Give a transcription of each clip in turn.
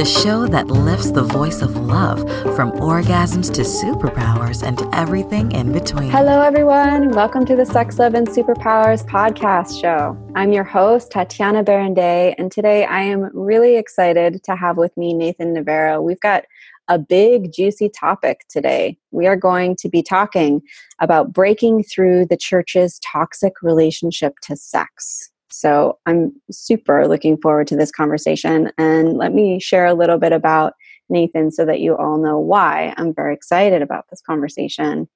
the show that lifts the voice of love from orgasms to superpowers and everything in between. Hello, everyone. Welcome to the Sex, Love, and Superpowers podcast show. I'm your host, Tatiana Berindei, and today I am really excited to have with me Nathan Novero. We've got a big, juicy topic today. We are going to be talking about breaking through the church's toxic relationship to sex. So I'm super looking forward to this conversation. And let me share a little bit about Nathan so that you all know why I'm very excited about this conversation.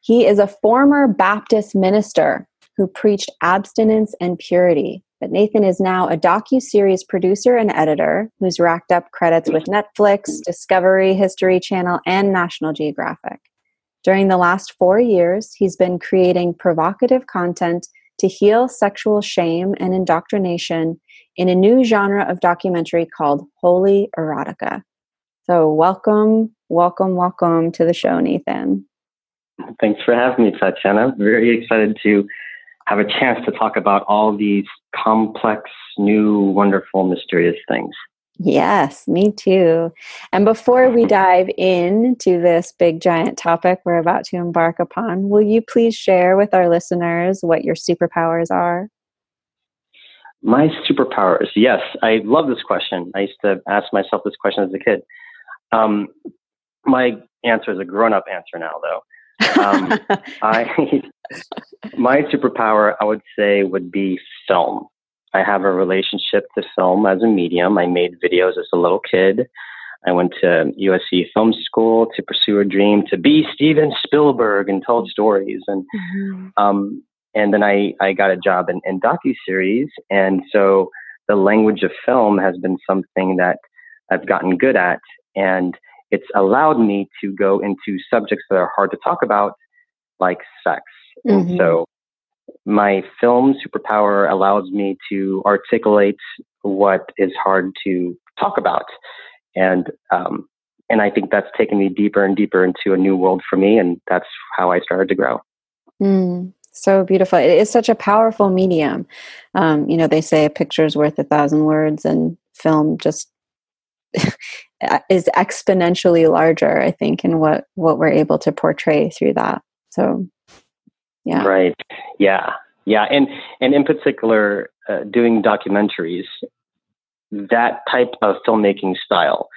He is a former Baptist minister who preached abstinence and purity but Nathan is now a docu-series producer and editor who's racked up credits with Netflix, Discovery, History Channel, and National Geographic. During the last four years, he's been creating provocative content to heal sexual shame and indoctrination in a new genre of documentary called Holy Erotica. So, welcome, welcome, welcome to the show, Nathan. Thanks for having me, Tatiana. Very excited to have a chance to talk about all these complex, new, wonderful, mysterious things. Yes, me too. And before we dive into this big giant topic we're about to embark upon, will you please share with our listeners what your superpowers are? My superpowers, yes, I love this question. I used to ask myself this question as a kid. Um, my answer is a grown up answer now, though. Um, I my superpower, I would say, would be film. I have a relationship to film as a medium. I made videos as a little kid. I went to USC Film School to pursue a dream to be Steven Spielberg and tell stories. And mm-hmm. um, and then I, I got a job in, in docu series. And so the language of film has been something that I've gotten good at. And it's allowed me to go into subjects that are hard to talk about, like sex. Mm-hmm. And so my film superpower allows me to articulate what is hard to talk about. And, um, and I think that's taken me deeper and deeper into a new world for me. And that's how I started to grow. Mm, so beautiful. It is such a powerful medium. Um, you know, they say a picture is worth a thousand words, and film just is exponentially larger i think in what what we're able to portray through that so yeah. Right. Yeah. Yeah. And and in particular uh, doing documentaries that type of filmmaking style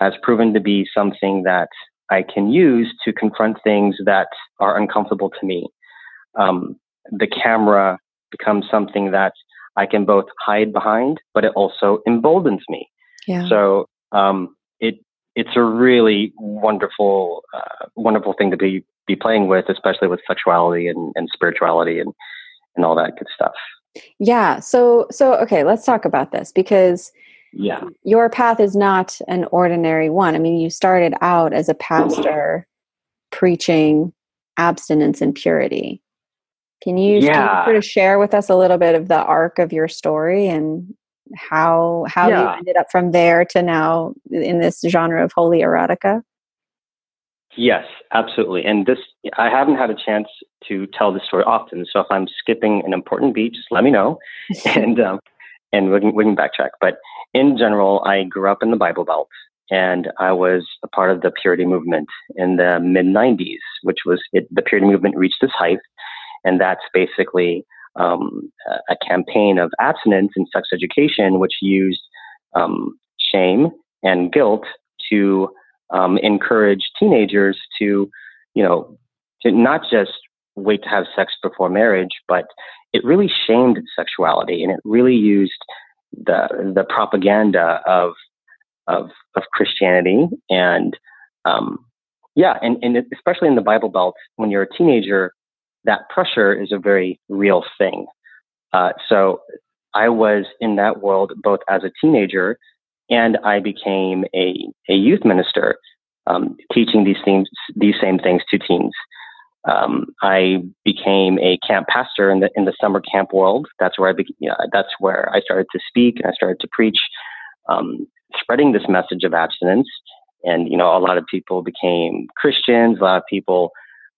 has proven to be something that i can use to confront things that are uncomfortable to me. Um, the camera becomes something that i can both hide behind but it also emboldens me. Yeah. so um, it it's a really wonderful uh, wonderful thing to be be playing with, especially with sexuality and, and spirituality and and all that good stuff. Yeah. So so okay, let's talk about this because yeah, your path is not an ordinary one. I mean, you started out as a pastor preaching abstinence and purity. Can you, yeah. can you sort of share with us a little bit of the arc of your story and how how yeah. you ended up from there to now in this genre of holy erotica yes absolutely. And this i haven't had a chance to tell this story often so if i'm skipping an important beat just let me know. And um, and we can, we can backtrack. But in general i grew up in the bible belt and i was a part of the purity movement in the mid 90s which was it, the purity movement reached its height and that's basically um, a campaign of abstinence and sex education, which used um, shame and guilt to um, encourage teenagers to, you know, to not just wait to have sex before marriage, but it really shamed sexuality and it really used the the propaganda of of of Christianity and um, yeah, and, and especially in the Bible Belt, when you're a teenager, that pressure is a very real thing. Uh, so I was in that world both as a teenager and I became a, a youth minister, um, teaching these things, these same things to teens. Um, I became a camp pastor in the in the summer camp world. That's where I be, that's where I started to speak and I started to preach, um, spreading this message of abstinence. And you know, a lot of people became Christians. A lot of people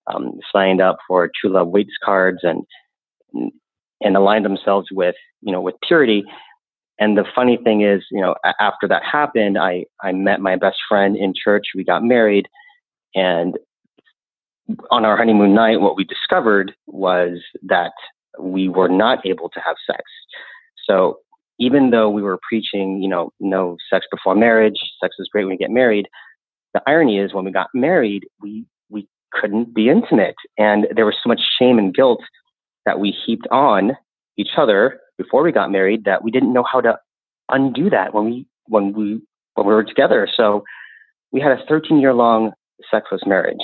um, signed up for True Love Waits cards, and and aligned themselves with you know with purity. And the funny thing is, you know, after that happened, I I met my best friend in church. We got married, and on our honeymoon night, what we discovered was that we were not able to have sex. So even though we were preaching, you know, no sex before marriage, sex is great when you get married, the irony is when we got married, we we couldn't be intimate, and there was so much shame and guilt that we heaped on each other before we got married that we didn't know how to undo that when we when we when we were together. So we had a 13 year long sexless marriage,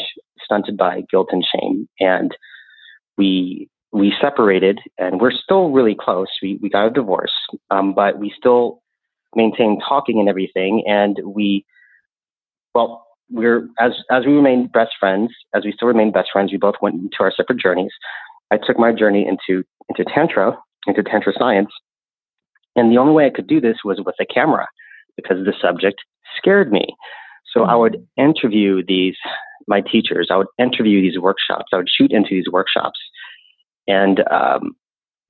stunted by guilt and shame, and we we separated, and we're still really close. We we got a divorce, um, but we still maintain talking and everything, and we well, we're as as we remain best friends, as we still remain best friends, we both went into our separate journeys. I took my journey into into tantra, into tantra science, and the only way I could do this was with a camera because the subject scared me. So I would interview these my teachers. I would interview these workshops. I would shoot into these workshops, and um,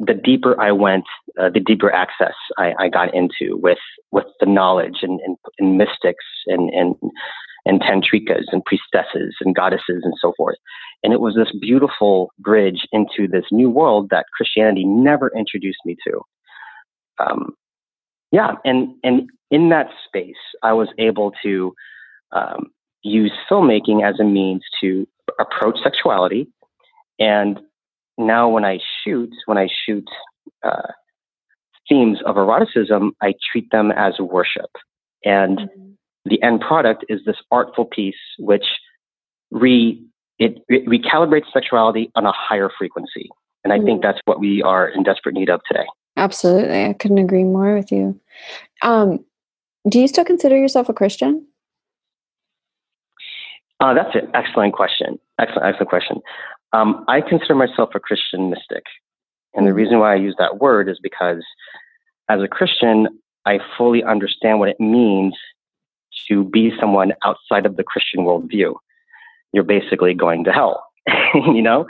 the deeper I went, uh, the deeper access I, I, got into with with the knowledge and, and, and mystics and, and and tantrikas and priestesses and goddesses and so forth. And it was this beautiful bridge into this new world that Christianity never introduced me to. Um, yeah, and and in that space, I was able to um, use filmmaking as a means to approach sexuality and now when I shoot, when I shoot uh, themes of eroticism, I treat them as worship. And mm-hmm. the end product is this artful piece which re it, it recalibrates sexuality on a higher frequency. And I mm-hmm. think that's what we are in desperate need of today. Absolutely. I couldn't agree more with you. Um, do you still consider yourself a Christian? Uh, that's an excellent question. Excellent, excellent question. Um, I consider myself a Christian mystic. And the mm-hmm. reason why I use that word is because as a Christian, I fully understand what it means to be someone outside of the Christian worldview. You're basically going to hell, you know?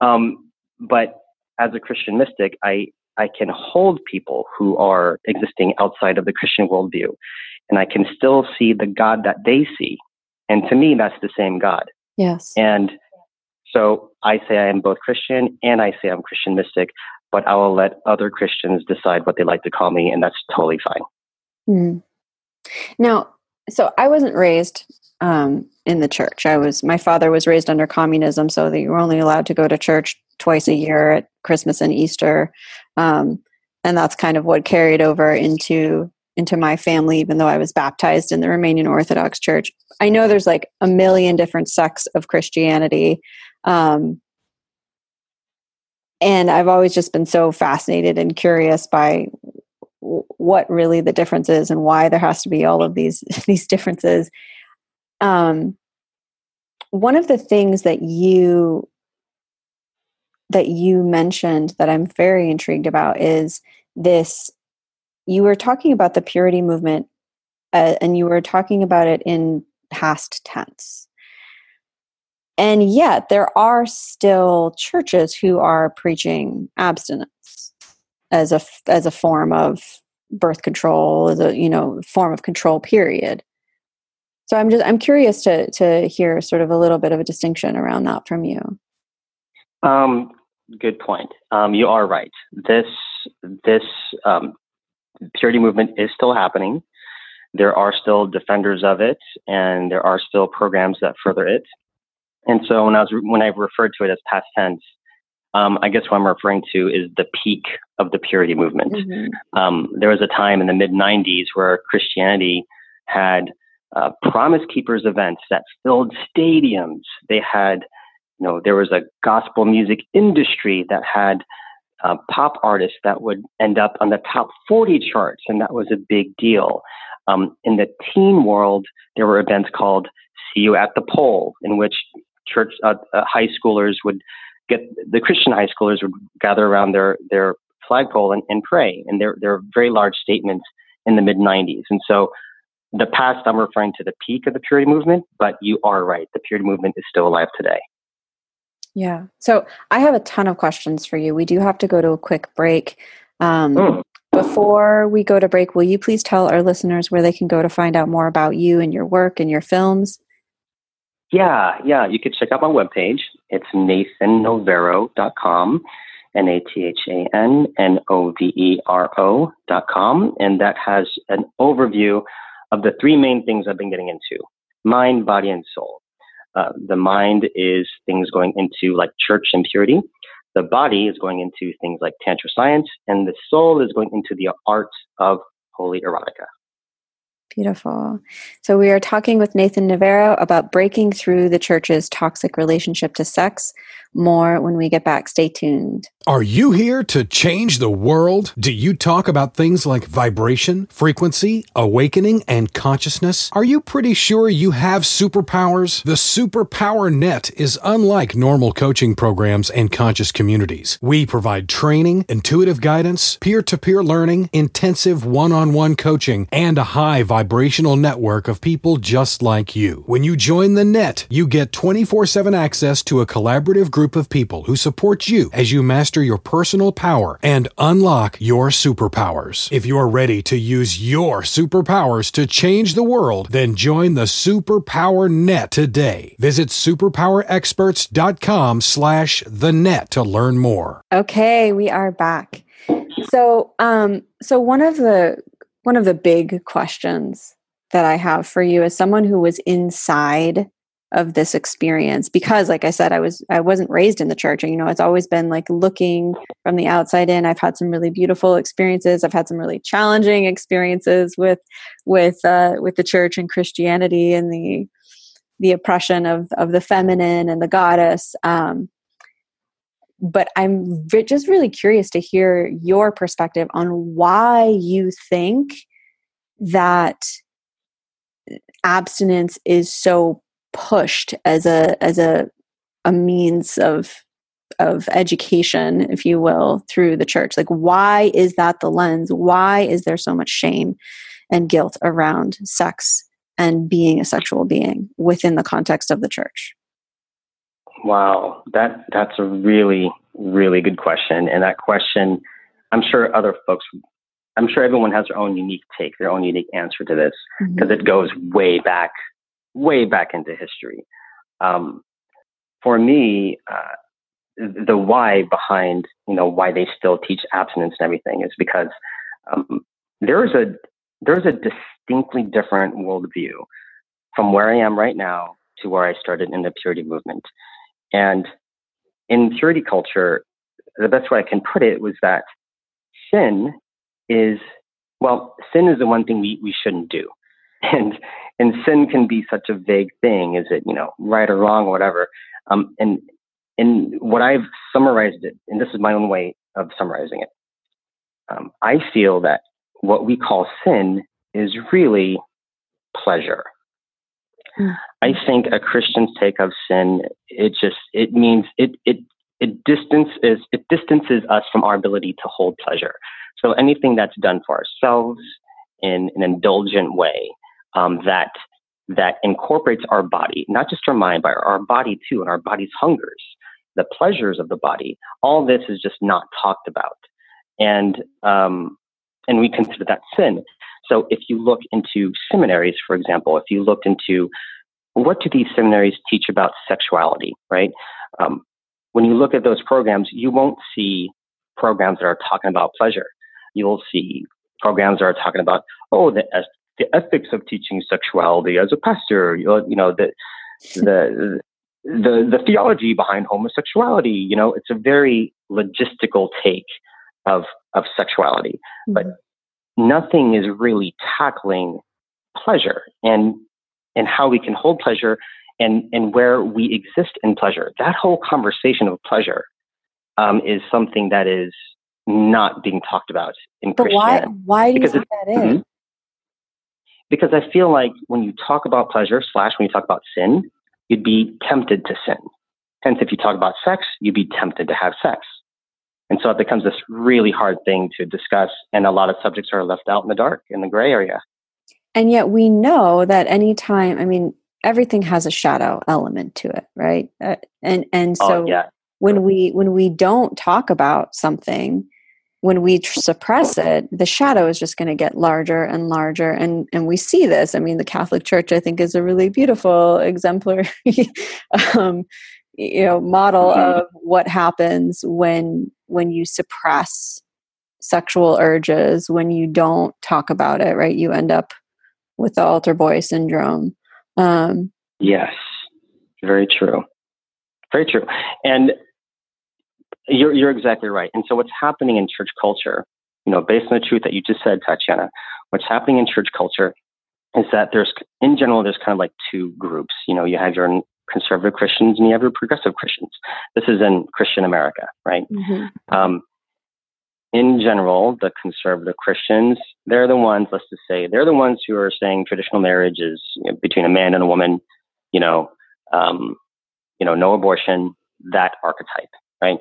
Um, but as a Christian mystic, I, I can hold people who are existing outside of the Christian worldview, and I can still see the God that they see. And to me, that's the same God. Yes. And so I say I am both Christian and I say I'm Christian mystic, but I will let other Christians decide what they like to call me, and that's totally fine. Mm. Now, so I wasn't raised um, in the church. I was my father was raised under communism, so that you were only allowed to go to church twice a year at Christmas and Easter, um, and that's kind of what carried over into into my family. Even though I was baptized in the Romanian Orthodox Church, I know there's like a million different sects of Christianity. Um, and I've always just been so fascinated and curious by what really the difference is and why there has to be all of these these differences. Um, one of the things that you that you mentioned that I'm very intrigued about is this. You were talking about the purity movement, uh, and you were talking about it in past tense. And yet, there are still churches who are preaching abstinence as a as a form of birth control, as a you know form of control. Period. So I'm just I'm curious to to hear sort of a little bit of a distinction around that from you. Um, good point. Um, you are right. This this um, purity movement is still happening. There are still defenders of it, and there are still programs that further it. And so when I was when I referred to it as past tense, um, I guess what I'm referring to is the peak of the purity movement. Mm-hmm. Um, there was a time in the mid 90s where Christianity had uh, Promise Keepers events that filled stadiums. They had, you know, there was a gospel music industry that had uh, pop artists that would end up on the top 40 charts, and that was a big deal. Um, in the teen world, there were events called See You at the Pole, in which church uh, uh, high schoolers would get the Christian high schoolers would gather around their their flagpole and, and pray, and they're they're very large statements in the mid 90s. And so, the past I'm referring to the peak of the purity movement, but you are right, the purity movement is still alive today. Yeah. So I have a ton of questions for you. We do have to go to a quick break. Um, mm. Before we go to break, will you please tell our listeners where they can go to find out more about you and your work and your films? Yeah, yeah. You could check out my webpage. It's nathannovero.com, N A T H A N N O V E R O.com. And that has an overview of the three main things I've been getting into mind, body, and soul. Uh, the mind is things going into like church and purity. The body is going into things like Tantra science, and the soul is going into the art of holy erotica. Beautiful. So, we are talking with Nathan Novero about breaking through the church's toxic relationship to sex. More when we get back. Stay tuned. Are you here to change the world? Do you talk about things like vibration, frequency, awakening, and consciousness? Are you pretty sure you have superpowers? The Superpower Net is unlike normal coaching programs and conscious communities. We provide training, intuitive guidance, peer to peer learning, intensive one on one coaching, and a high vibrational network of people just like you. When you join the net, you get 24 7 access to a collaborative group of people who support you as you master your personal power and unlock your superpowers. If you're ready to use your superpowers to change the world, then join the Superpower Net today. Visit superpowerexperts.com slash the net to learn more. Okay, we are back. So um so one of the one of the big questions that I have for you as someone who was inside of this experience because like i said i was i wasn't raised in the church and you know it's always been like looking from the outside in. I've had some really beautiful experiences. I've had some really challenging experiences with with uh with the church and christianity and the the oppression of of the feminine and the goddess. Um but i'm just really curious to hear your perspective on why you think that abstinence is so pushed as a as a a means of of education if you will through the church. Like why is that the lens? Why is there so much shame and guilt around sex and being a sexual being within the context of the church wow that that's a really really good question and that question i'm sure other folks i'm sure everyone has their own unique take their own unique answer to this because mm-hmm. it goes way back way back into history. Um, for me, uh, the why behind you know why they still teach abstinence and everything is because um, there's a there's a distinctly different worldview from where I am right now to where I started in the purity movement. And in purity culture, the best way I can put it was that sin is well, sin is the one thing we, we shouldn't do. And and sin can be such a vague thing. Is it you know right or wrong or whatever? Um, and and what I've summarized it, and this is my own way of summarizing it. Um, I feel that what we call sin is really pleasure. I think a Christian's take of sin, it just it means it it it distances it distances us from our ability to hold pleasure. So anything that's done for ourselves in an indulgent way, um, that that incorporates our body, not just our mind, but our body too, and our body's hungers, the pleasures of the body. All this is just not talked about, and um, and we consider that sin. So if you look into seminaries, for example, if you looked into what do these seminaries teach about sexuality, right? Um, when you look at those programs, you won't see programs that are talking about pleasure. You'll see programs that are talking about, oh, the the ethics of teaching sexuality as a pastor, you know, the, the, the, the theology behind homosexuality, you know, it's a very logistical take of, of sexuality, mm-hmm. but nothing is really tackling pleasure and, and how we can hold pleasure and, and where we exist in pleasure. That whole conversation of pleasure um, is something that is not being talked about in but Christianity. Why, why do you think that is? Mm-hmm because I feel like when you talk about pleasure, slash, when you talk about sin, you'd be tempted to sin. Hence, if you talk about sex, you'd be tempted to have sex. And so it becomes this really hard thing to discuss, and a lot of subjects are left out in the dark, in the gray area. And yet we know that anytime, I mean, everything has a shadow element to it right uh, and and Oh, so yeah. when we when we don't talk about something when we tr- suppress it the shadow is just going to get larger and larger and and we see this i mean the catholic church i think is a really beautiful exemplary um, you know model Mhm. of what happens when when you suppress sexual urges when you don't talk about it right you end up with the altar boy syndrome um, Yes, very true. Very true. And you're you're exactly right. And so what's happening in church culture, you know, based on the truth that you just said, Tatiana, what's happening in church culture is that there's in general there's kind of like two groups. You know, you have your conservative Christians and you have your progressive Christians. This is in Christian America, right? Um, in general, the conservative Christians, they're the ones, let's just say, they're the ones who are saying traditional marriage is you know, between a man and a woman, you know, um, you know, no abortion, that archetype, right?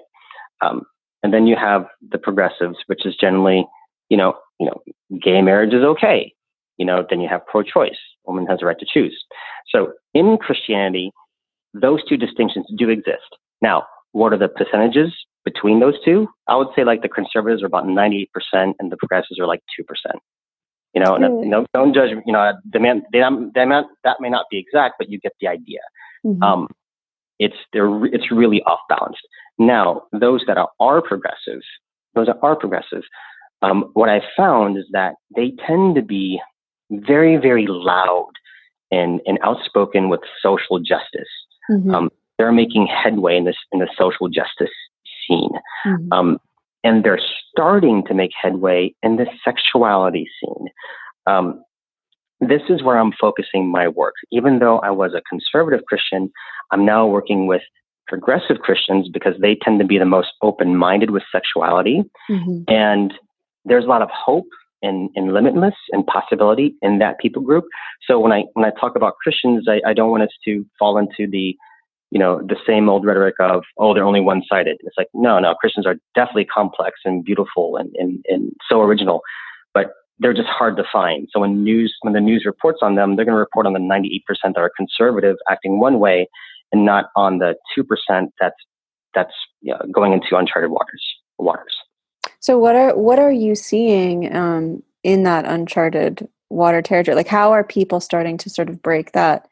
Um, and then you have the progressives, which is generally, you know, you know, gay marriage is okay. You know, then you have pro-choice, woman has the right to choose. So in Christianity, those two distinctions do exist. Now, what are the percentages between those two? I would say like the conservatives are about 98% and the progressives are like 2%. You know, and uh, no, don't judge, you know, the man, they, they, may- that may not be exact, but you get the idea. Mhm. Um, it's they're it's really off balanced. Now, those that are, are progressive, those that are progressive, um, what I found is that they tend to be very, very loud and, and outspoken with social justice. Mhm. um, They're making headway in this in the social justice scene, Mhm. um, and they're starting to make headway in the sexuality scene. Um, this is where I'm focusing my work. Even though I was a conservative Christian, I'm now working with progressive Christians because they tend to be the most open minded with sexuality. Mhm. And there's a lot of hope and, and limitless and possibility in that people group. So when I when I talk about Christians, I, I don't want us to fall into the you know the same old rhetoric of oh they're only one sided. It's like no no Christians are definitely complex and beautiful and, and, and so original, but they're just hard to find. So when news when the news reports on them, they're going to report on the 98% that are conservative acting one way, and not on the two percent that's that's you know, going into uncharted waters waters. So what are what are you seeing um, in that uncharted water territory? Like how are people starting to sort of break that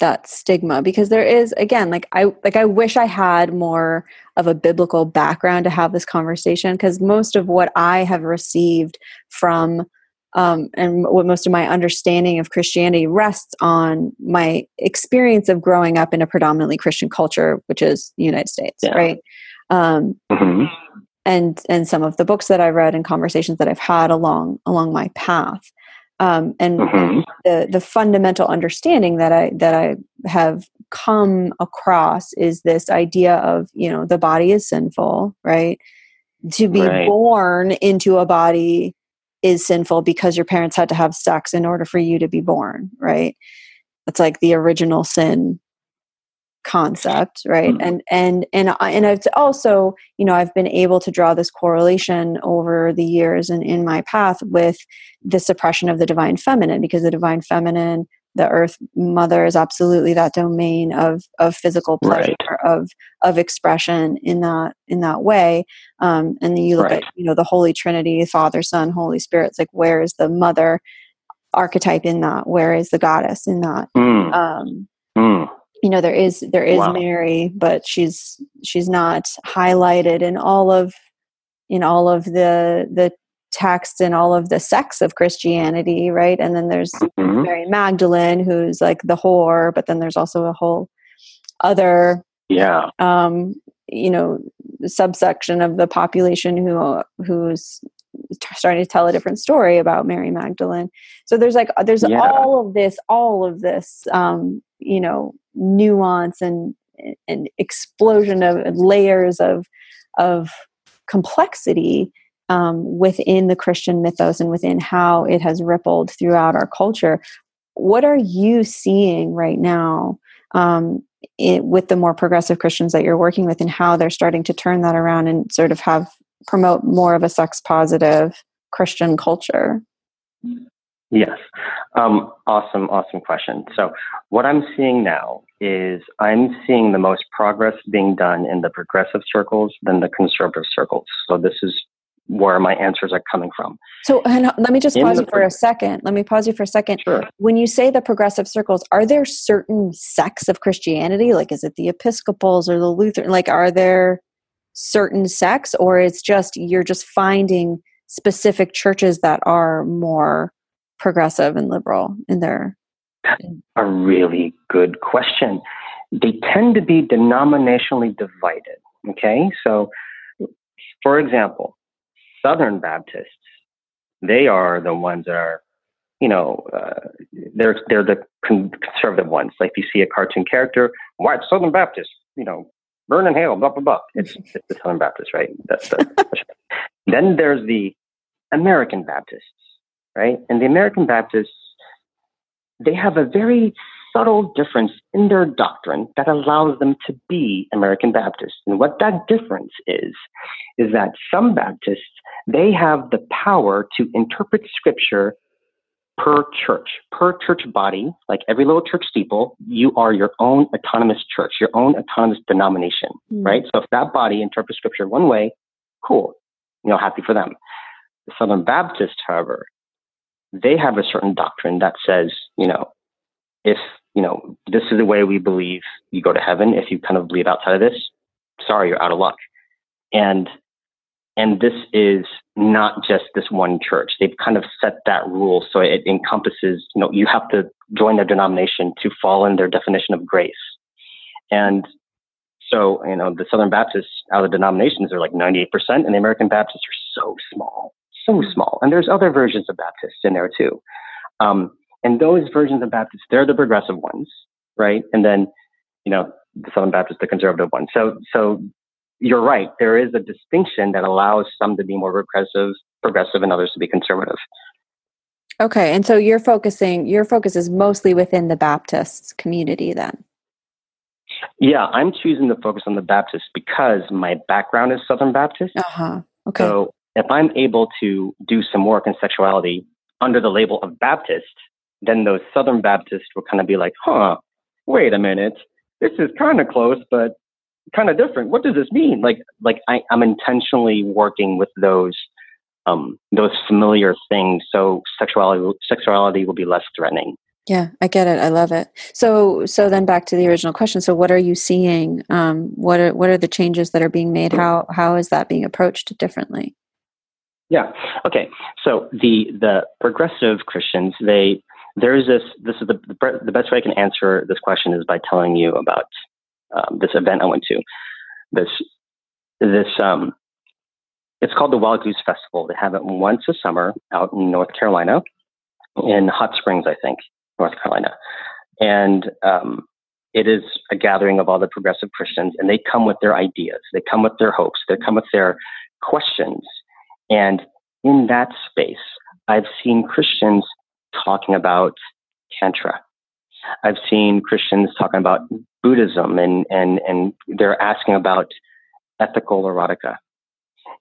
that stigma? Because there is again, like I like I wish I had more of a biblical background to have this conversation because most of what I have received from um, and what most of my understanding of Christianity rests on my experience of growing up in a predominantly Christian culture, which is the United States, Yeah. right? Um, hmm and and some of the books that I've read and conversations that I've had along along my path. Um, and hmm the the fundamental understanding that I that I have come across is this idea of you know the body is sinful, right? To be Right. born into a body is sinful because your parents had to have sex in order for you to be born, right? That's like the original sin concept right? Mhm. and and and I, and I've also you know I've been able to draw this correlation over the years and in my path with the suppression of the divine feminine because the divine feminine the earth mother is absolutely that domain of of physical pleasure of of expression in that in that way. Um and then you look Right. at you know the holy trinity father son holy spirit it's like where is the mother archetype in that? Where is the goddess in that? Mm, um mm, you know there is there is Wow. mary but she's she's not highlighted in all of in all of the the text and all of the sects of christianity right and then there's mhm. mary magdalene who's like the whore but then there's also a whole other Yeah. um you know subsection of the population who who's starting to tell a different story about mary magdalene so there's like there's Yeah. all of this all of this um you know nuance and and explosion of layers of of complexity um, within the christian mythos and within how it has rippled throughout our culture what are you seeing right now um, it, with the more progressive Christians that you're working with and how they're starting to turn that around and sort of have promote more of a sex positive Christian culture. Yes. Um, awesome, awesome question. So, what I'm seeing now is I'm seeing the most progress being done in the progressive circles than the conservative circles. So, this is where my answers are coming from. So, uh, let me just in pause you for a second. Let me pause you for a second. Sure. When you say the progressive circles, are there certain sects of Christianity? Like, is it the Episcopals or the Lutheran? Like, are there certain sects, or it's just you're just finding specific churches that are more progressive and liberal in their a really good question. They tend to be denominationally divided okay? So for example southern baptists they are the ones that are you know uh, they're they're the conservative ones. Like you see a cartoon character white southern baptist you know burn in hell blah blah blah. It's, it's the southern baptist right? That's the then there's the american baptists right? And the American Baptists, they have a very subtle difference in their doctrine that allows them to be American Baptists. And what that difference is, is that some Baptists, they have the power to interpret scripture per church, per church body, like every little church steeple, you are your own autonomous church, your own autonomous denomination, mm. right? So if that body interprets scripture one way, cool, you know, happy for them. The Southern Baptist, however, they have a certain doctrine that says, you know, if, you know, this is the way we believe you go to heaven. If you kind of believe outside of this, sorry, you're out of luck. And, and this is not just this one church. They've kind of set that rule so it encompasses, you know, you have to join their denomination to fall in their definition of grace. And so, you know, the Southern Baptists out of the denominations are like 98%, and the American Baptists are so small so small. And there's other versions of Baptists in there too. Um, and those versions of Baptists, they're the progressive ones, right? And then, you know, the Southern Baptist, the conservative ones. So, so you're right. There is a distinction that allows some to be more progressive, progressive, and others to be conservative. Okay, and so you're focusing. Your focus is mostly within the Baptist community, then. Yeah, I'm choosing to focus on the Baptist because my background is Southern Baptist. Uh huh. Okay. So if I'm able to do some work in sexuality under the label of Baptist, then those Southern Baptists will kind of be like, huh, wait a minute, this is kind of close, but kind of different. What does this mean? Like, like I, am intentionally working with those, um, those familiar things, so sexuality, sexuality will be less threatening. Yeah, I get it. I love it. So, so then back to the original question. So, what are you seeing? Um, what are what are the changes that are being made? How how is that being approached differently? Yeah. Okay. So the the progressive Christians, they there is this. This is the the best way I can answer this question is by telling you about um, this event I went to. This this um, it's called the Wild Goose Festival. They have it once a summer out in North Carolina, in Hot Springs, I think, North Carolina, and um, it is a gathering of all the progressive Christians, and they come with their ideas, they come with their hopes, they come with their questions and in that space, I've seen Christians talking about Tantra. I've seen Christians talking about Buddhism and, and, and they're asking about ethical erotica.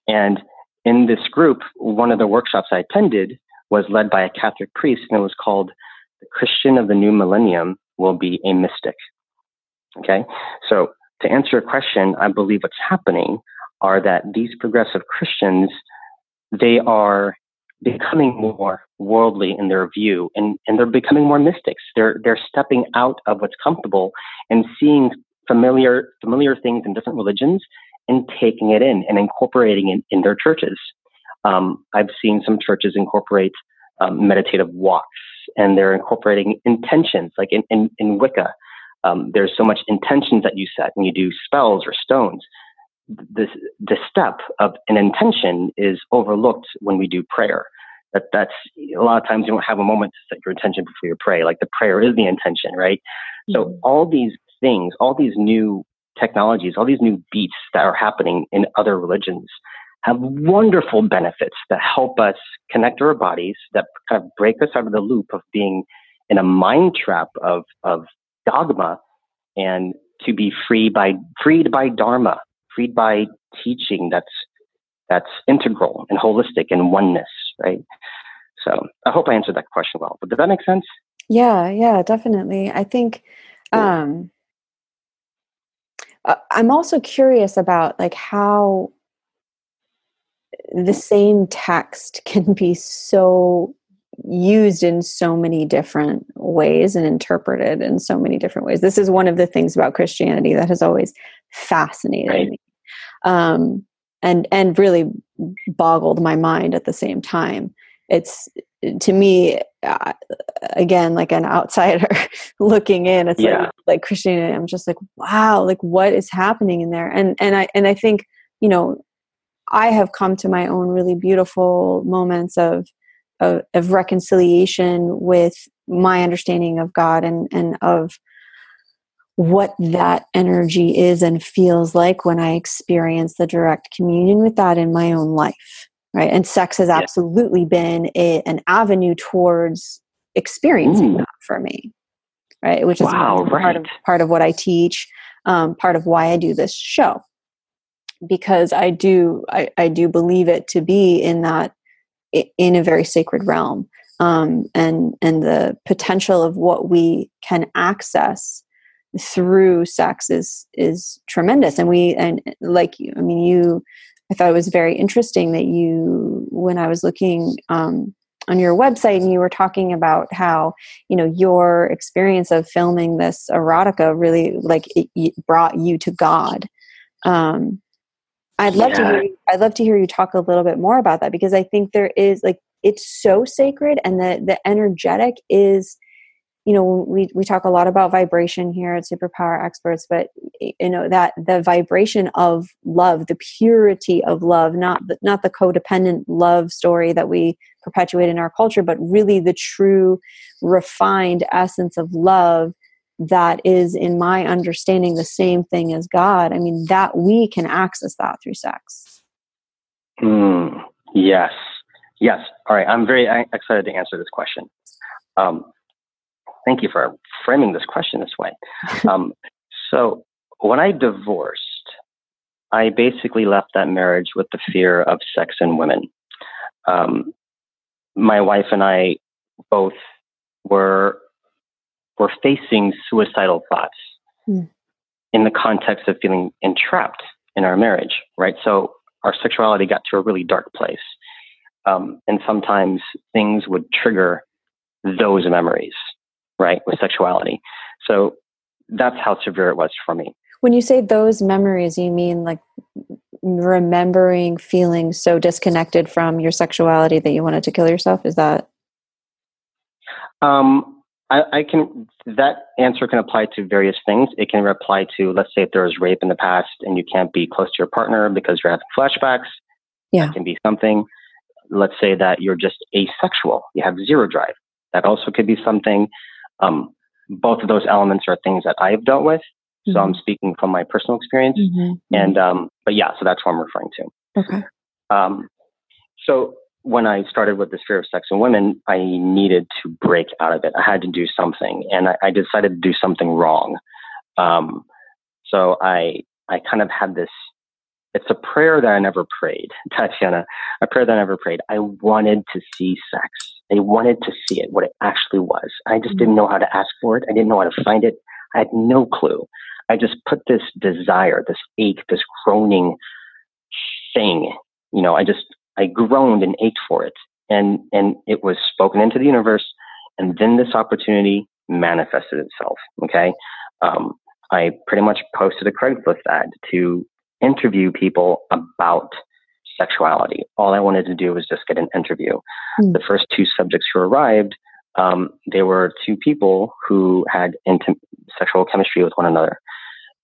And in this group, one of the workshops I attended was led by a Catholic priest, and it was called The Christian of the New Millennium Will Be a Mystic. Okay? So, to answer your question, I believe what's happening are that these progressive Christians they are becoming more worldly in their view and, and they're becoming more mystics. They're they're stepping out of what's comfortable and seeing familiar familiar things in different religions and taking it in and incorporating it in their churches. Um, I've seen some churches incorporate um, meditative walks and they're incorporating intentions like in, in, in Wicca. Um, there's so much intentions that you set when you do spells or stones this the step of an intention is overlooked when we do prayer. That that's a lot of times you don't have a moment to set your intention before you pray. Like the prayer is the intention, right? Mm-hmm. So all these things, all these new technologies, all these new beats that are happening in other religions have wonderful benefits that help us connect our bodies, that kind of break us out of the loop of being in a mind trap of of dogma and to be free by freed by dharma freed by teaching that's that's integral and holistic and oneness, right? So I hope I answered that question well. But did that make sense? Yeah, yeah, definitely. I think um, uh, I'm also curious about like how the same text can be so used in so many different ways and interpreted in so many different ways. This is one of the things about Christianity that has always fascinated right. me. Um, and and really boggled my mind at the same time. It's to me uh, again like an outsider looking in it's yeah. like like christianity i'm just like wow like what is happening in there and and i and i think you know i have come to my own really beautiful moments of of, of reconciliation with my understanding of god and and of what that energy is and feels like when i experience the direct communion with that in my own life right and sex has absolutely been a, an avenue towards experiencing Ooh. that for me right which is wow, part right. of part of what i teach um, part of why i do this show because i do I, I do believe it to be in that in a very sacred realm um, and and the potential of what we can access through sex is is tremendous and we and like you i mean you I thought it was very interesting that you, when I was looking um, on your website, and you were talking about how you know your experience of filming this erotica really like it, it brought you to God. Um, I'd love yeah. to hear. You, I'd love to hear you talk a little bit more about that because I think there is like it's so sacred, and the the energetic is you know we we talk a lot about vibration here at superpower experts but you know that the vibration of love the purity of love not the, not the codependent love story that we perpetuate in our culture but really the true refined essence of love that is in my understanding the same thing as god. I mean that we can access that through sex. Mm, yes. Yes. All right. I'm very excited to answer this question. Um, thank you for framing this question this way. Um, so, when I divorced, I basically left that marriage with the fear of sex and women. Um, my wife and I both were were facing suicidal thoughts mm. in the context of feeling entrapped in our marriage. Right, so our sexuality got to a really dark place, um, and sometimes things would trigger those memories right, with sexuality. So that's how severe it was for me. When you say those memories, you mean like remembering feeling so disconnected from your sexuality that you wanted to kill yourself? Is that? Um, I, I, can. That answer can apply to various things. It can apply to, let's say, if there was rape in the past and you can't be close to your partner because you're having flashbacks. Yeah, that can be something. Let's say that you're just asexual. You have zero drive. That also could be something. Um, both of those elements are things that I've dealt with. So mm-hmm. I'm speaking from my personal experience. Mm-hmm. mm-hmm. And, um, but yeah, so that's what I'm referring to. Okay. Um, so when I started with this fear of sex and women, I needed to break out of it. I had to do something, and I, I decided to do something wrong. Um, so I I kind of had this. It's a prayer that I never prayed, Tatiana. A prayer that I never prayed. I wanted to see sex. They wanted to see it, what it actually was. I just didn't know how to ask for it. I didn't know how to find it. I had no clue. I just put this desire, this ache, this groaning thing. You know, I just I groaned and ached for it, and and it was spoken into the universe, and then this opportunity manifested itself. Okay, um, I pretty much posted a Craigslist ad to interview people about sexuality. All I wanted to do was just get an interview. Mm. The first two subjects who arrived, um, they were two people who had intim- sexual chemistry with one another.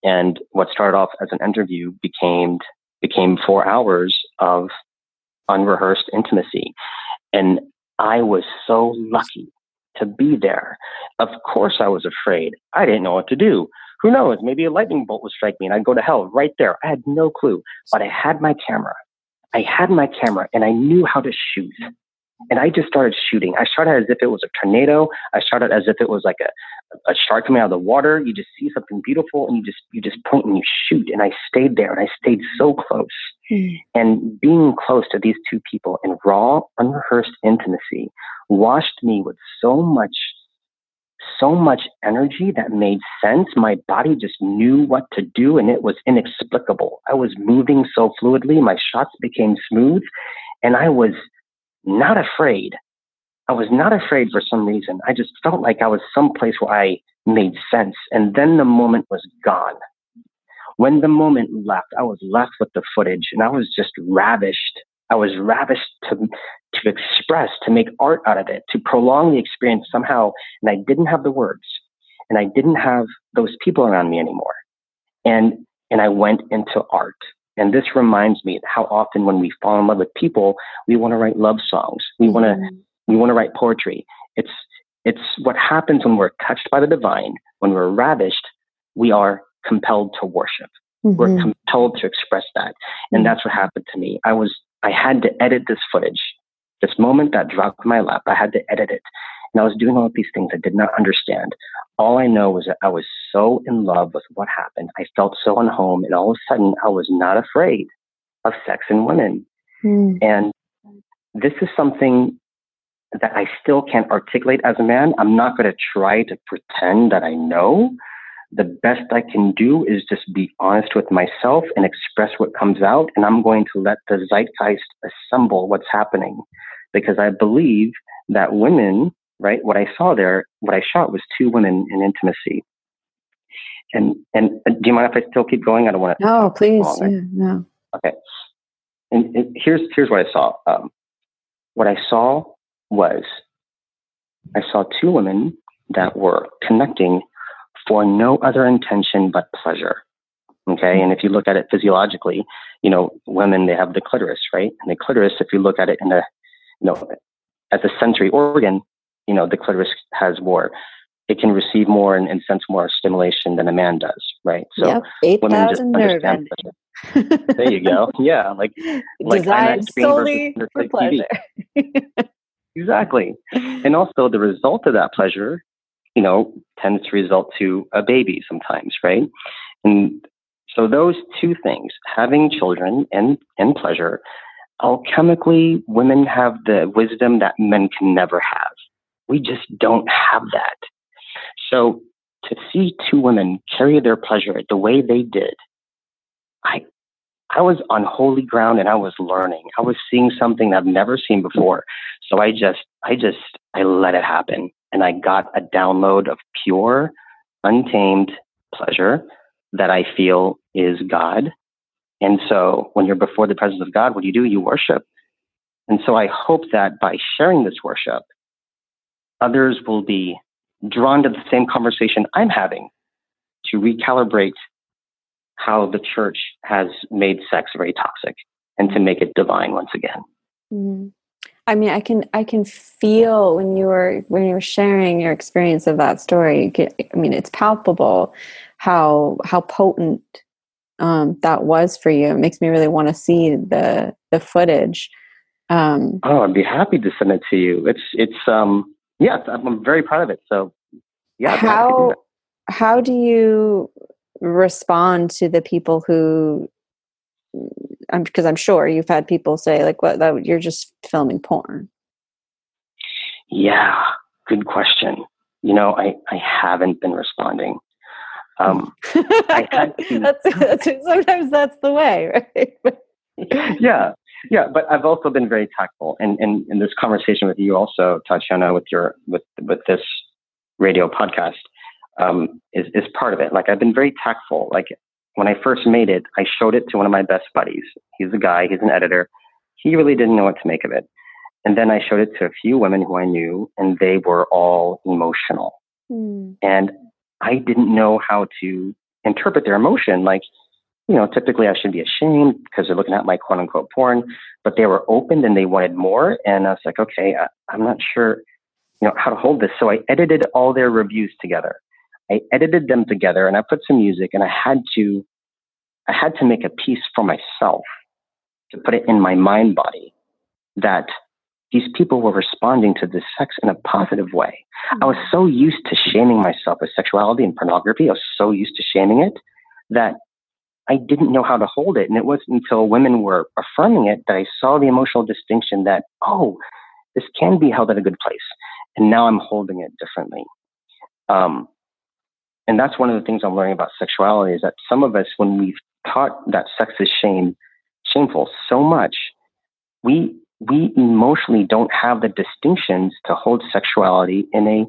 And what started off as an interview became became four hours of unrehearsed intimacy. And I was so lucky to be there. Of course, I was afraid. I didn't know what to do. Who knows? Maybe a lightning bolt would strike me and I'd go to hell right there. I had no clue. But I had my camera. I had my camera and I knew how to shoot. and I just started shooting. I shot it as if it was a tornado. I shot it as if it was like a, a shark coming out of the water. You just see something beautiful and you just you just point and you shoot. And I stayed there and I stayed so close. Mm. And being close to these two people in raw, unrehearsed intimacy washed me with so much so much energy that made sense. My body just knew what to do and it was inexplicable. I was moving so fluidly. My shots became smooth and I was not afraid. I was not afraid for some reason. I just felt like I was someplace where I made sense. And then the moment was gone. When the moment left, I was left with the footage and I was just ravished. I was ravished to, to express, to make art out of it, to prolong the experience somehow. And I didn't have the words and I didn't have those people around me anymore. And, and I went into art. And this reminds me how often when we fall in love with people, we want to write love songs. We want to, mm-hmm. we want to write poetry. It's, it's what happens when we're touched by the divine, when we're ravished, we are compelled to worship. Mm-hmm. We're compelled to express that. And mm-hmm. that's what happened to me. I was, I had to edit this footage. This moment that dropped in my lap, I had to edit it. And I was doing all of these things I did not understand. All I know was that I was so in love with what happened. I felt so at home. And all of a sudden, I was not afraid of sex and women. Mm. And this is something that I still can't articulate as a man. I'm not going to try to pretend that I know. The best I can do is just be honest with myself and express what comes out. And I'm going to let the zeitgeist assemble what's happening because I believe that women right? What I saw there, what I shot was two women in intimacy. And and uh, do you mind if I still keep going? I don't want to. No, please. Yeah, no. Okay. And, and, here's here's what I saw. Um, what I saw was I saw two women that were connecting for no other intention but pleasure. Okay, and if you look at it physiologically, you know, women they have the clitoris, right? And the clitoris, if you look at it in know, as a sensory organ, you know, the clitoris has more, it can receive more and, and sense more stimulation than a man does, right? So yep, 8,000 nerve there you go. Yeah, like like designed solely for pleasure. exactly, and also the result of that pleasure, you know, tends to result to a baby sometimes, right? And so those two things, having children and and pleasure, alchemically, women have the wisdom that men can never have. We just don't have that. So to see two women carry their pleasure the way they did, I I was on holy ground and I was learning. I was seeing something I've never seen before. So I just I just I let it happen and I got a download of pure, untamed pleasure that I feel is God. And so when you're before the presence of God, what do you do? You worship. And so I hope that by sharing this worship, others will be drawn to the same conversation I'm having to recalibrate how the church has made sex very toxic and to make it divine once again. Mm-hmm. I mean, I can I can feel when you were when you were sharing your experience of that story. I mean, it's palpable how how potent um, that was for you. It makes me really want to see the the footage. Um, oh, I'd be happy to send it to you. It's it's um yes, I'm very proud of it. So, yeah. How how do you respond to the people who? I'm because I'm sure you've had people say like, "What? That you're just filming porn." Yeah, good question. You know, I I haven't been responding. Um, to, that's, that's, sometimes that's the way, right? yeah, yeah, but I've also been very tactful, and in, in, this conversation with you, also Tatiana, with your with with this radio podcast, um, is is part of it. Like I've been very tactful. Like when I first made it, I showed it to one of my best buddies. He's a guy. He's an editor. He really didn't know what to make of it. And then I showed it to a few women who I knew, and they were all emotional. Mm. And I didn't know how to interpret their emotion. Like you know, typically I should be ashamed because they're looking at my quote unquote porn, but they were open and they wanted more. And I was like, okay, I, I'm not sure, you know, how to hold this. So I edited all their reviews together. I edited them together and I put some music and I had to, I had to make a piece for myself to put it in my mind body that these people were responding to this sex in a positive way. I was so used to shaming myself with sexuality and pornography. I was so used to shaming it that I didn't know how to hold it. And it wasn't until women were affirming it that I saw the emotional distinction that, oh, this can be held at a good place. And now I'm holding it differently. Um, and that's one of the things I'm learning about sexuality is that some of us, when we've taught that sex is shame, shameful so much, we we emotionally don't have the distinctions to hold sexuality in a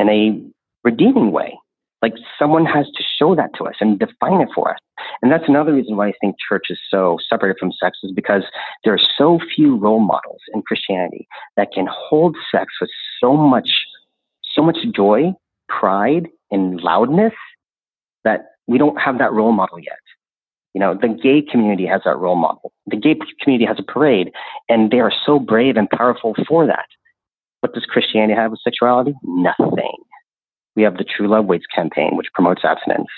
in a redeeming way. Like someone has to show that to us and define it for us. And that's another reason why I think church is so separated from sex is because there are so few role models in Christianity that can hold sex with so much so much joy, pride, and loudness that we don't have that role model yet. You know, the gay community has that role model. The gay community has a parade, and they are so brave and powerful for that. What does Christianity have with sexuality? Nothing. We have the True Love Waits campaign, which promotes abstinence.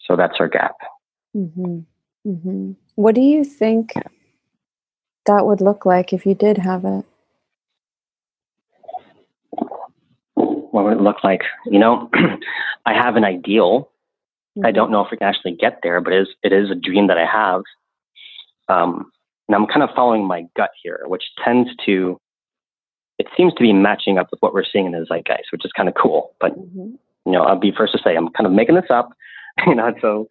So that's our gap. Mm-hmm. Mm-hmm. What do you think that would look like if you did have it? What would it look like? You know, I have an ideal Mm-hmm. I don't know if we can actually get there, but it is, it is a dream that I have. Um, and I'm kind of following my gut here, which tends to, it seems to be matching up with what we're seeing in the zeitgeist, which is kind of cool. But, mm-hmm. you know, I'll be first to say I'm kind of making this up, you know, so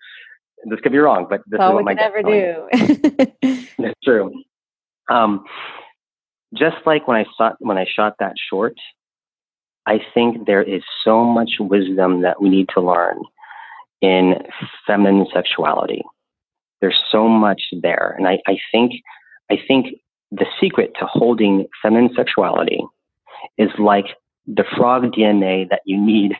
this could be wrong, but this is what we my never do. That's true. Um, just like when I saw when I shot that short, I think there is so much wisdom that we need to learn in feminine sexuality. There's so much there. And I, I think I think the secret to holding feminine sexuality is like the frog DNA that you need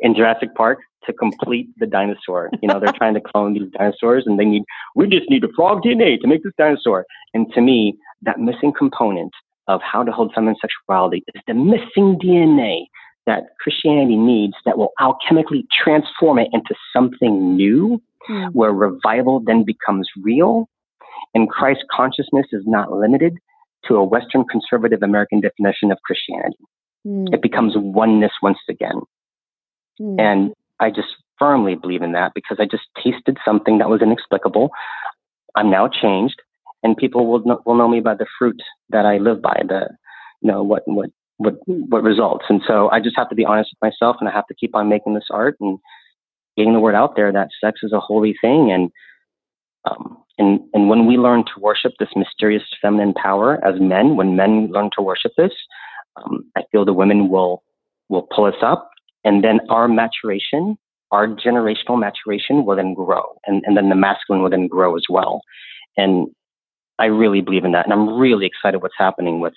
in Jurassic Park to complete the dinosaur. You know, they're trying to clone these dinosaurs and they need, we just need a frog DNA to make this dinosaur. And to me, that missing component of how to hold feminine sexuality is the missing DNA that Christianity needs that will alchemically transform it into something new, mm. where revival then becomes real. And Christ consciousness is not limited to a Western conservative American definition of Christianity. Mm. It becomes oneness once again. Mm. And I just firmly believe in that because I just tasted something that was inexplicable. I'm now changed, and people will know, will know me by the fruit that I live by. The you know what what what what results. And so I just have to be honest with myself, and I have to keep on making this art and getting the word out there that sex is a holy thing. And um, and and when we learn to worship this mysterious feminine power as men, when men learn to worship this, um, I feel the women will will pull us up, and then our maturation, our generational maturation, will then grow, and and then the masculine will then grow as well. And I really believe in that, and I'm really excited what's happening with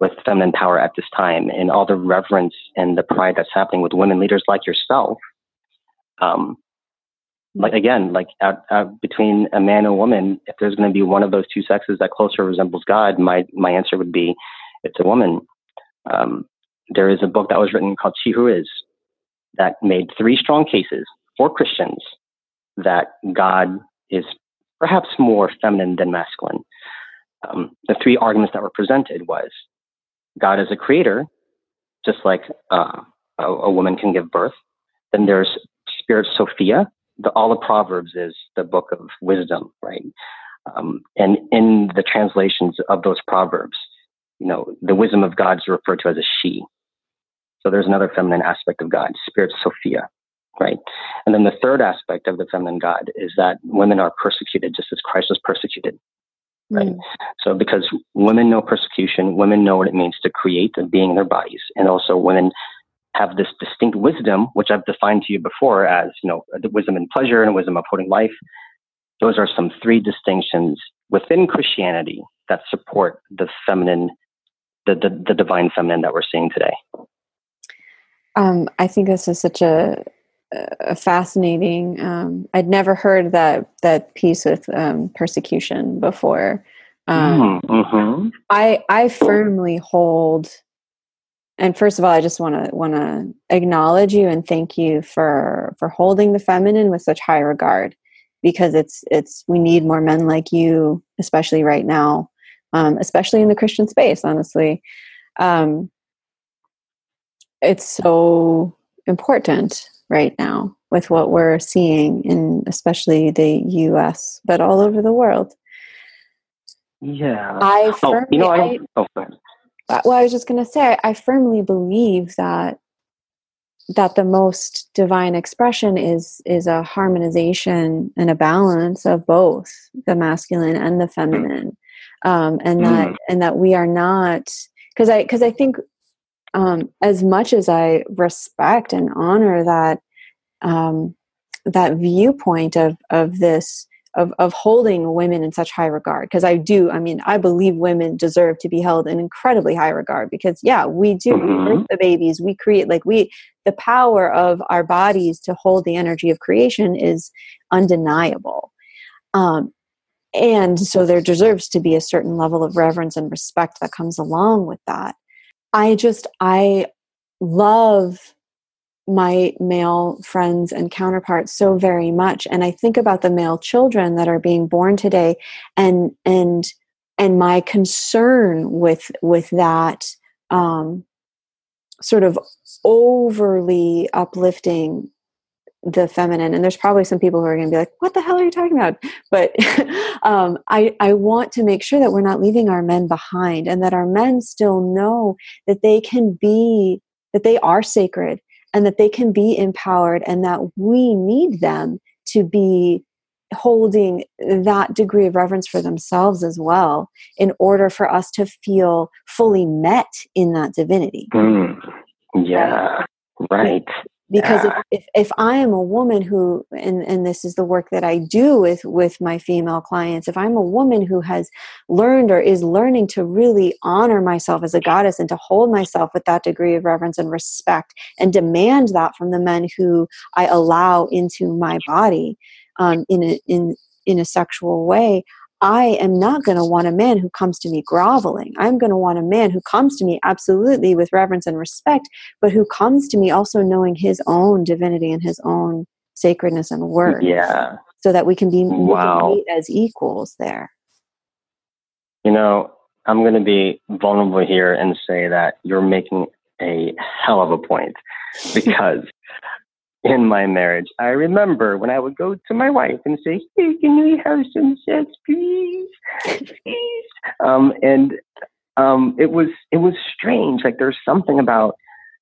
with feminine power at this time and all the reverence and the pride that's happening with women leaders like yourself. Um, like again, like between a man and a woman, if there's going to be one of those two sexes that closer resembles God, my my answer would be it's a woman. Um, there is a book that was written called She Who Is that made three strong cases for Christians that God is perhaps more feminine than masculine. Um, the three arguments that were presented was God is a creator, just like uh, a, a, woman can give birth. Then there's Spirit Sophia. The, all the Proverbs is the book of wisdom, right? Um, and in the translations of those Proverbs, you know, the wisdom of God is referred to as a she. So there's another feminine aspect of God, Spirit Sophia, right? And then the third aspect of the feminine God is that women are persecuted just as Christ was persecuted right? Mm. So because women know persecution, women know what it means to create a being in their bodies, and also women have this distinct wisdom, which I've defined to you before as you know, the wisdom in pleasure and wisdom of holding life. Those are some three distinctions within Christianity that support the feminine, the the, the divine feminine that we're seeing today. Um, I think this is such a uh, fascinating. Um, I'd never heard that that piece with um, persecution before. Um, mm-hmm. I I firmly hold. And first of all, I just want to want to acknowledge you and thank you for for holding the feminine with such high regard, because it's it's we need more men like you, especially right now, um, especially in the Christian space, honestly. Um, it's so important right now with what we're seeing in especially the US, but all over the world. Yeah. I oh, you know, I, oh. Uh, well, I was just going to say, I firmly believe that that the most divine expression is is a harmonization and a balance of both the masculine and the feminine, um, and that Mm. and that we are not because I because I think um, as much as I respect and honor that um, that viewpoint of of this of of holding women in such high regard because I do I mean I believe women deserve to be held in incredibly high regard because yeah we do we Mhm. birth the babies we create like we the power of our bodies to hold the energy of creation is undeniable um, and so there deserves to be a certain level of reverence and respect that comes along with that I just I love my male friends and counterparts so very much and I think about the male children that are being born today and and and my concern with with that um, sort of overly uplifting the feminine and there's probably some people who are going to be like what the hell are you talking about but um, I, I want to make sure that we're not leaving our men behind and that our men still know that they can be that they are sacred and that they can be empowered and that we need them to be holding that degree of reverence for themselves as well in order for us to feel fully met in that divinity Mm. Yeah. Right. Because Yeah. if, if if i am a woman who and and this is the work that i do with with my female clients if i'm a woman who has learned or is learning to really honor myself as a goddess and to hold myself with that degree of reverence and respect and demand that from the men who i allow into my body um, in a in in a sexual way I am not going to want a man who comes to me groveling. I'm going to want a man who comes to me absolutely with reverence and respect, but who comes to me also knowing his own divinity and his own sacredness and worth Yeah. so that we can be Wow. as equals there. You know, I'm going to be vulnerable here and say that you're making a hell of a point because in my marriage, I remember when I would go to my wife and say, "Hey, can we have some sex, please, please?" Um, and um, it was it was strange. Like there's something about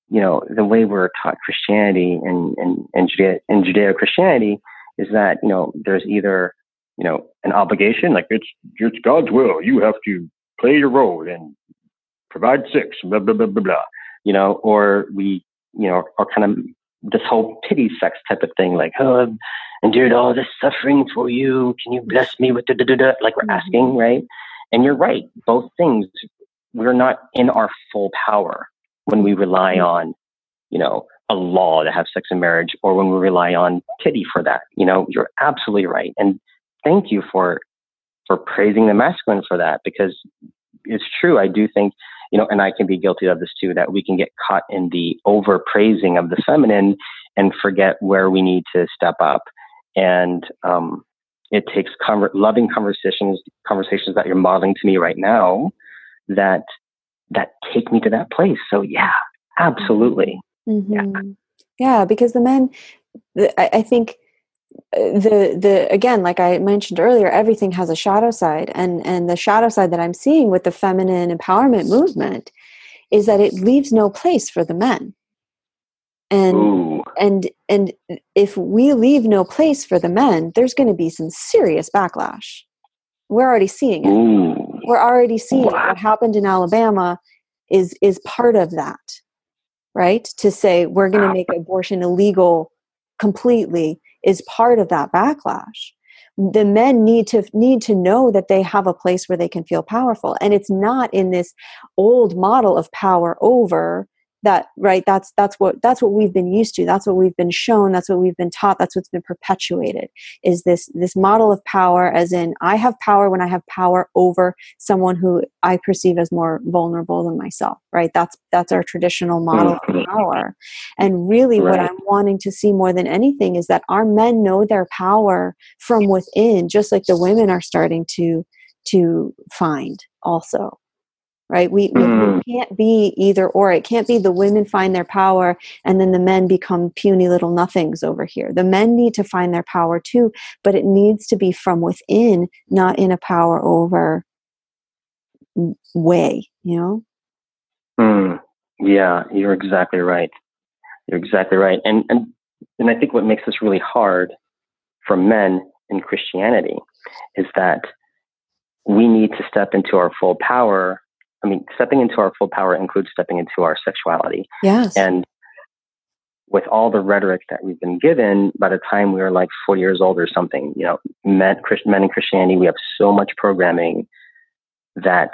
you know the way we're taught Christianity and and and Judeo and Judeo Christianity is that you know there's either you know an obligation like it's it's God's will. You have to play your role and provide sex, blah blah blah blah blah. You know, or we you know are kind of this whole pity sex type of thing, like oh, I've endured all this suffering for you. Can you bless me with the da da da? Like we're Mhm. asking, right? And you're right. Both things, we're not in our full power when we rely on, you know, a law to have sex in marriage, or when we rely on pity for that. You know, you're absolutely right. And thank you for for praising the masculine for that because it's true. I do think, you know, and I can be guilty of this too, that we can get caught in the over praising of the feminine and forget where we need to step up. And um, it takes conver- loving conversations, conversations that you're modeling to me right now, that that take me to that place. So yeah, absolutely. Mhm. Yeah, because the men, the, I, I think the the again, like I mentioned earlier, everything has a shadow side, and and the shadow side that I'm seeing with the feminine empowerment movement is that it leaves no place for the men, and Ooh, and and if we leave no place for the men, there's going to be some serious backlash. We're already seeing it. Ooh, we're already seeing Wow. what happened in Alabama is is part of that, right? To say we're going to make abortion illegal completely is part of that backlash. The men need to need to know that they have a place where they can feel powerful, and it's not in this old model of power over that right that's that's what that's what we've been used to. That's what we've been shown. That's what we've been taught. That's what's been perpetuated is this this model of power as in i have power when i have power over someone who i perceive as more vulnerable than myself right? That's that's our traditional model of mm-hmm. power. And really what i'm wanting to see more than anything is that our men know their power from within just like the women are starting to to find also right we, we, Mm. we can't be either or it can't be the women find their power and then the men become puny little nothings over here the men need to find their power too but it needs to be from within not in a power over way you know Mm, yeah, you're exactly right. You're exactly right. And and and I think what makes this really hard for men in Christianity is that we need to step into our full power. I mean, stepping into our full power includes stepping into our sexuality. yes And with all the rhetoric that we've been given, by the time we were like 40 years old or something, you know, men, Christ, men in Christianity, we have so much programming that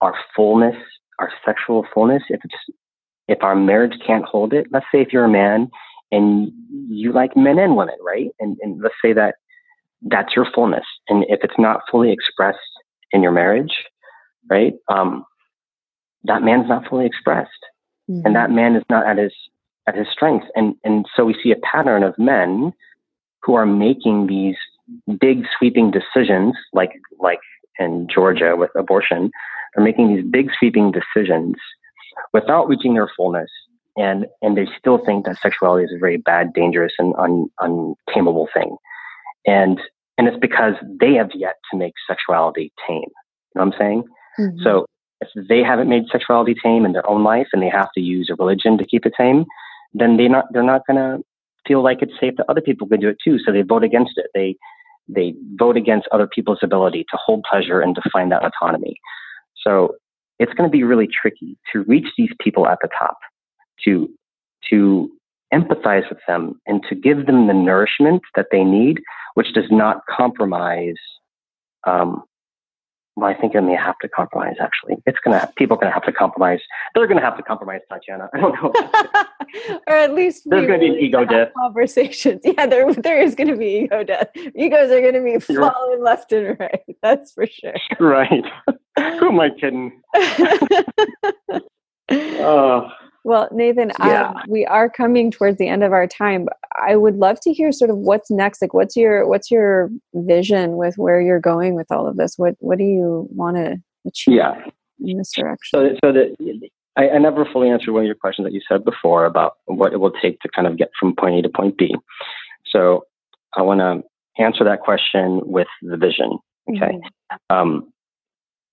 our fullness, our sexual fullness, if it's if our marriage can't hold it, let's say if you're a man and you like men and women, right? And, and let's say that that's your fullness, and if it's not fully expressed in your marriage, right? Um, that man's not fully expressed. Mhm. and that man is not at his at his strength. And and so we see a pattern of men who are making these big sweeping decisions like like in Georgia with abortion are making these big sweeping decisions without reaching their fullness. And and they still think that sexuality is a very bad dangerous and un, untamable thing. And and it's because they have yet to make sexuality tame. You know what i'm saying? Mhm. so if they haven't made sexuality tame in their own life and they have to use a religion to keep it tame, then they not they're not gonna feel like it's safe that other people can do it too. So they vote against it. They they vote against other people's ability to hold pleasure and to find that autonomy. So it's going to be really tricky to reach these people at the top, to to empathize with them and to give them the nourishment that they need, which does not compromise um, well, I think it may have to compromise. Actually, it's gonna people are gonna have to compromise. They're gonna have to compromise, Tatiana. I don't know. or at least There's gonna be an ego death. Conversations. Yeah, there there is going to be ego death. Egos are going to be You're right. falling left and right. That's for sure. right? Who am I kidding? Oh, well, Nathan, Yeah. um, we are coming towards the end of our time. I would love to hear sort of what's next. Like, what's your what's your vision with where you're going with all of this? What what do you want to achieve yeah. in this direction? So, so that I, I never fully answered one of your questions that you said before about what it will take to kind of get from point A to point B. So, I want to answer that question with the vision. Okay. um,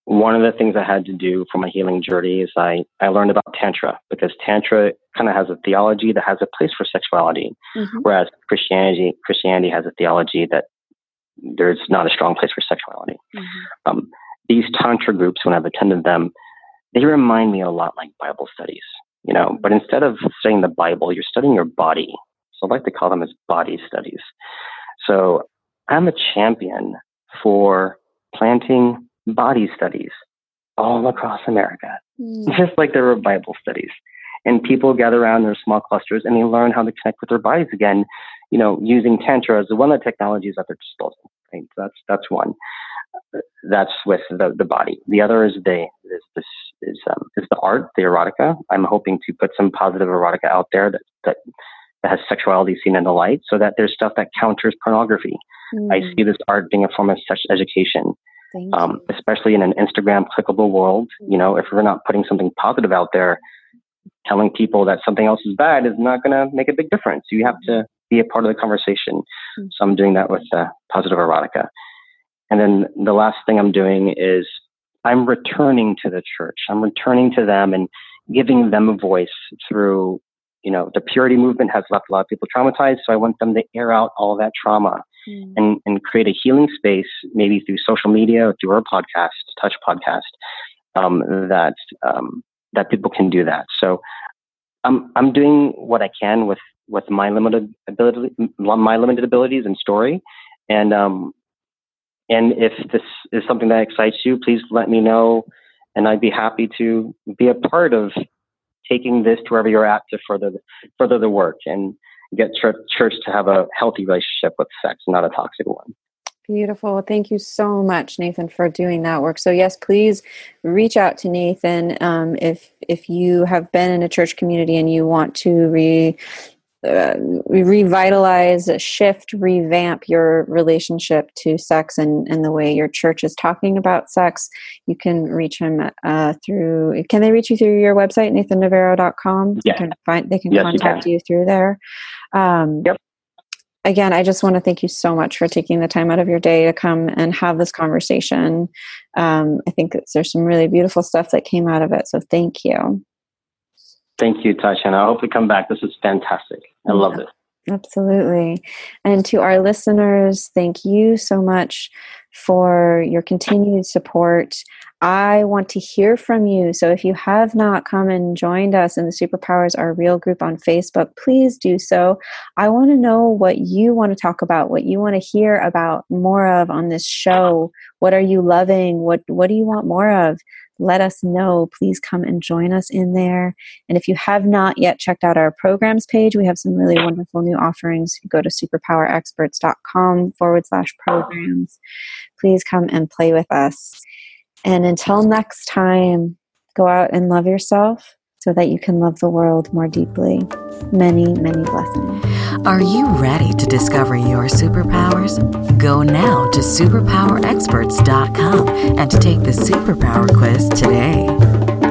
one of the things I had to do for my healing journey is I, I learned about Tantra because Tantra kind of has a theology that has a place for sexuality, Mhm. whereas Christianity Christianity has a theology that there's not a strong place for sexuality. Mhm. Um, these Tantra groups, when I've attended them, they remind me a lot like Bible studies, you know. But instead of studying the Bible, you're studying your body. So I like to call them as body studies. So I'm a champion for planting body studies all across America, Mm. just like there were Bible studies. And people gather around in their small clusters and they learn how to connect with their bodies again, you know, using Tantra as one of the technologies at their disposal. Right? So that's that's one. That's with the, the body. The other is the is this is um, is the art, the erotica. I'm hoping to put some positive erotica out there that that, that has sexuality seen in the light, so that there's stuff that counters pornography. I Mm. see this art being a form of sex education um, especially in an Instagram clickable world. You know, if we're not putting something positive out there, telling people that something else is bad is not going to make a big difference. You have to be a part of the conversation. Mm. So I'm doing that with uh, positive erotica. And then the last thing I'm doing is I'm returning to the church. I'm returning to them and giving them a voice through, you know, the purity movement has left a lot of people traumatized. So I want them to air out all that trauma Mm. and, and create a healing space, maybe through social media or through our podcast, Touch Podcast, um, that um, that people can do that. So I'm I'm doing what I can with with my limited ability, my limited abilities and story, and um, and if this is something that excites you, please let me know, and I'd be happy to be a part of taking this to wherever you're at to further further the work and get church, church to have a healthy relationship with sex, not a toxic one. Beautiful. Thank you so much, Nathan, for doing that work. So yes, please reach out to Nathan um, if if you have been in a church community and you want to re uh, revitalize, shift, revamp your relationship to sex and, and the way your church is talking about sex, you can reach him uh, through. Can they reach you through your website, nathannovero.com? Yeah. They can, find, they can yes, contact you, you, through there. Um, yep. Again, I just want to thank you so much for taking the time out of your day to come and have this conversation. Um, I think there's some really beautiful stuff that came out of it. So thank you. Thank you, Tatiana. I hope we come back. This is fantastic. I love it. Absolutely. And to our listeners, thank you so much for your continued support. I want to hear from you. So if you have not come and joined us in the Superpowers Are Real group on Facebook, please do so. I want to know what you want to talk about, what you want to hear about more of on this show. What are you loving? What what do you want more of? Let us know. Please come and join us in there. And if you have not yet checked out our programs page, we have some really wonderful new offerings. Go to superpowerexperts.com forward slash programs. Please come and play with us. And until next time, go out and love yourself so that you can love the world more deeply. Many, many blessings. Are you ready to discover your superpowers? Go now to superpowerexperts.com and take the superpower quiz today.